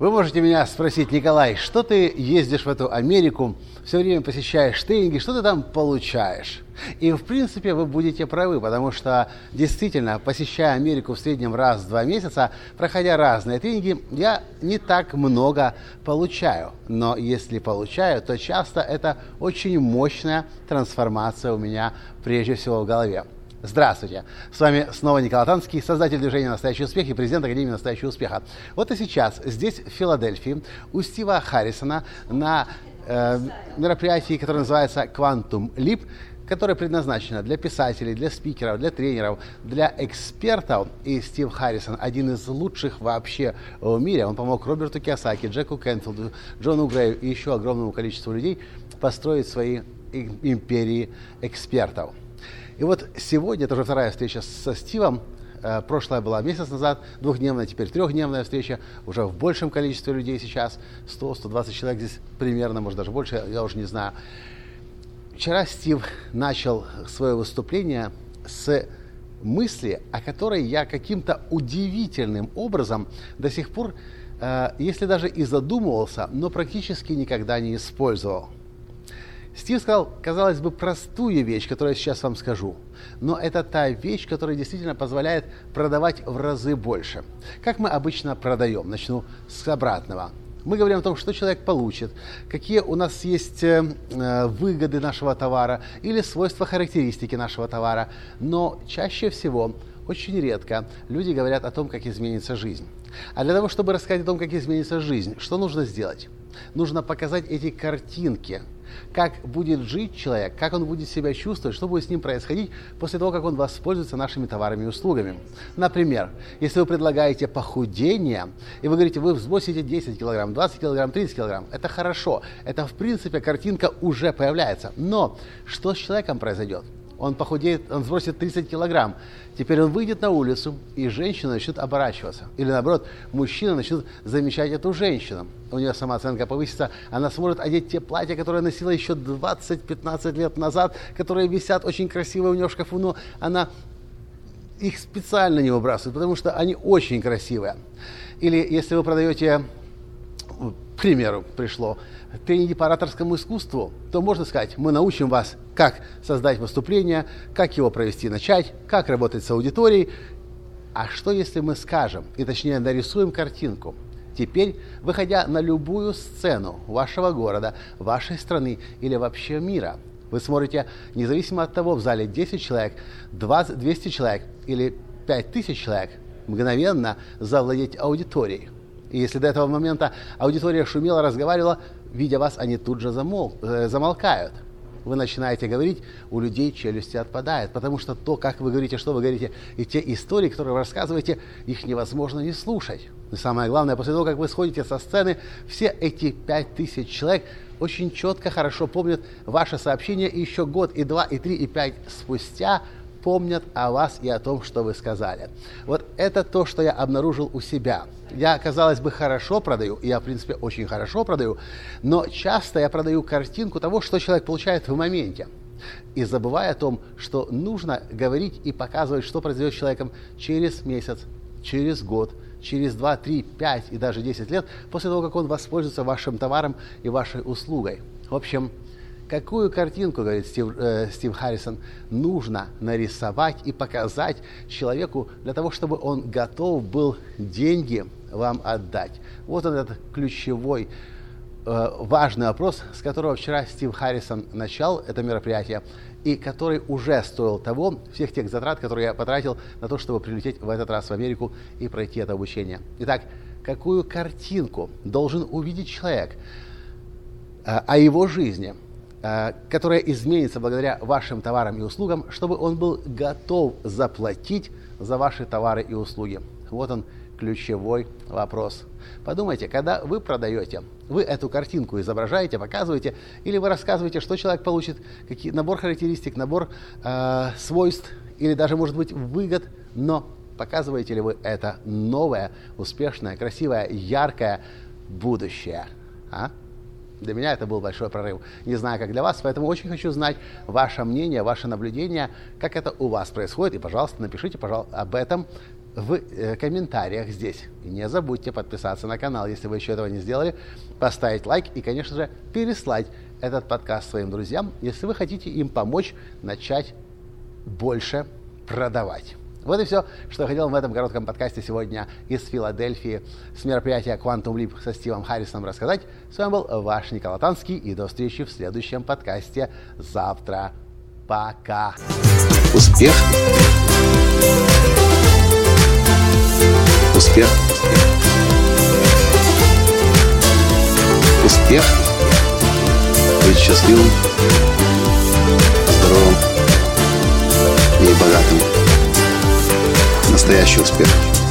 Вы можете меня спросить, Николай, что ты ездишь в эту Америку, все время посещаешь тренинги, что ты там получаешь? И, в принципе, вы будете правы, потому что, действительно, посещая Америку в среднем раз в два месяца, проходя разные тренинги, я не так много получаю. Но если получаю, то часто это очень мощная трансформация у меня прежде всего в голове. Здравствуйте! С вами снова Николай Танский, создатель движения «Настоящий успех» и президент Академии «Настоящего успеха». Вот и сейчас здесь, в Филадельфии, у Стива Харрисона на э, мероприятии, которое называется «Quantum Leap», которое предназначено для писателей, для спикеров, для тренеров, для экспертов. И Стив Харрисон один из лучших вообще в мире. Он помог Роберту Киосаки, Джеку Кенфилду, Джону Грею и еще огромному количеству людей построить свои империи экспертов. И вот сегодня, это уже вторая встреча со Стивом, э, прошлая была месяц назад, двухдневная, теперь трехдневная встреча, уже в большем количестве людей сейчас, 100-120 человек здесь примерно, может даже больше, я уже не знаю. Вчера Стив начал свое выступление с мысли, о которой я каким-то удивительным образом до сих пор, э, если даже и задумывался, но практически никогда не использовал – Стив сказал, казалось бы, простую вещь, которую я сейчас вам скажу. Но это та вещь, которая действительно позволяет продавать в разы больше. Как мы обычно продаем? Начну с обратного. Мы говорим о том, что человек получит, какие у нас есть э, э, выгоды нашего товара или свойства, характеристики нашего товара. Но чаще всего, очень редко, люди говорят о том, как изменится жизнь. А для того, чтобы рассказать о том, как изменится жизнь, что нужно сделать? Нужно показать эти картинки – как будет жить человек, как он будет себя чувствовать, что будет с ним происходить после того, как он воспользуется нашими товарами и услугами. Например, если вы предлагаете похудение, и вы говорите, вы сбросите 10 килограмм, 20 килограмм, 30 килограмм, это хорошо. Это, в принципе, картинка уже появляется. Но что с человеком произойдет? Он похудеет, он сбросит 30 килограмм. Теперь он выйдет на улицу, и женщина начнет оборачиваться. Или наоборот, мужчина начнет замечать эту женщину. У нее самооценка повысится, она сможет одеть те платья, которые носила еще 20-15 лет назад, которые висят очень красиво у нее в шкафу, но она их специально не выбрасывает, потому что они очень красивые. Или если вы продаете, к примеру, пришло, тренинги по ораторскому искусству, то можно сказать, мы научим вас, как создать выступление, как его провести, начать, как работать с аудиторией. А что если мы скажем, и точнее нарисуем картинку, Теперь, выходя на любую сцену вашего города, вашей страны или вообще мира, вы сможете, независимо от того, в зале 10 человек, 20, 200 человек или 5000 человек, мгновенно завладеть аудиторией. И если до этого момента аудитория шумела, разговаривала, видя вас, они тут же замол, э, замолкают. Вы начинаете говорить, у людей челюсти отпадает, потому что то, как вы говорите, что вы говорите, и те истории, которые вы рассказываете, их невозможно не слушать. И самое главное, после того, как вы сходите со сцены, все эти пять тысяч человек очень четко, хорошо помнят ваше сообщение, и еще год, и два, и три, и пять спустя помнят о вас и о том, что вы сказали. Вот это то, что я обнаружил у себя. Я, казалось бы, хорошо продаю, я, в принципе, очень хорошо продаю, но часто я продаю картинку того, что человек получает в моменте. И забывая о том, что нужно говорить и показывать, что произойдет с человеком через месяц, через год, через 2, 3, 5 и даже 10 лет после того, как он воспользуется вашим товаром и вашей услугой. В общем, Какую картинку, говорит Стив, э, Стив Харрисон, нужно нарисовать и показать человеку для того, чтобы он готов был деньги вам отдать? Вот он этот ключевой э, важный вопрос, с которого вчера Стив Харрисон начал это мероприятие и который уже стоил того, всех тех затрат, которые я потратил на то, чтобы прилететь в этот раз в Америку и пройти это обучение. Итак, какую картинку должен увидеть человек э, о его жизни – которая изменится благодаря вашим товарам и услугам, чтобы он был готов заплатить за ваши товары и услуги. Вот он ключевой вопрос. Подумайте, когда вы продаете, вы эту картинку изображаете, показываете, или вы рассказываете, что человек получит, какие, набор характеристик, набор э, свойств, или даже, может быть, выгод, но Показываете ли вы это новое, успешное, красивое, яркое будущее? А? Для меня это был большой прорыв. Не знаю, как для вас, поэтому очень хочу знать ваше мнение, ваше наблюдение, как это у вас происходит. И, пожалуйста, напишите пожалуйста, об этом в э, комментариях здесь. И не забудьте подписаться на канал, если вы еще этого не сделали, поставить лайк и, конечно же, переслать этот подкаст своим друзьям, если вы хотите им помочь начать больше продавать. Вот и все, что я хотел в этом коротком подкасте сегодня из Филадельфии с мероприятия Quantum Leap со Стивом Харрисоном рассказать. С вами был ваш Николай Танский и до встречи в следующем подкасте завтра. Пока. Успех. Успех. Успех. Быть счастливым, здоровым и богатым. Настоящий успех.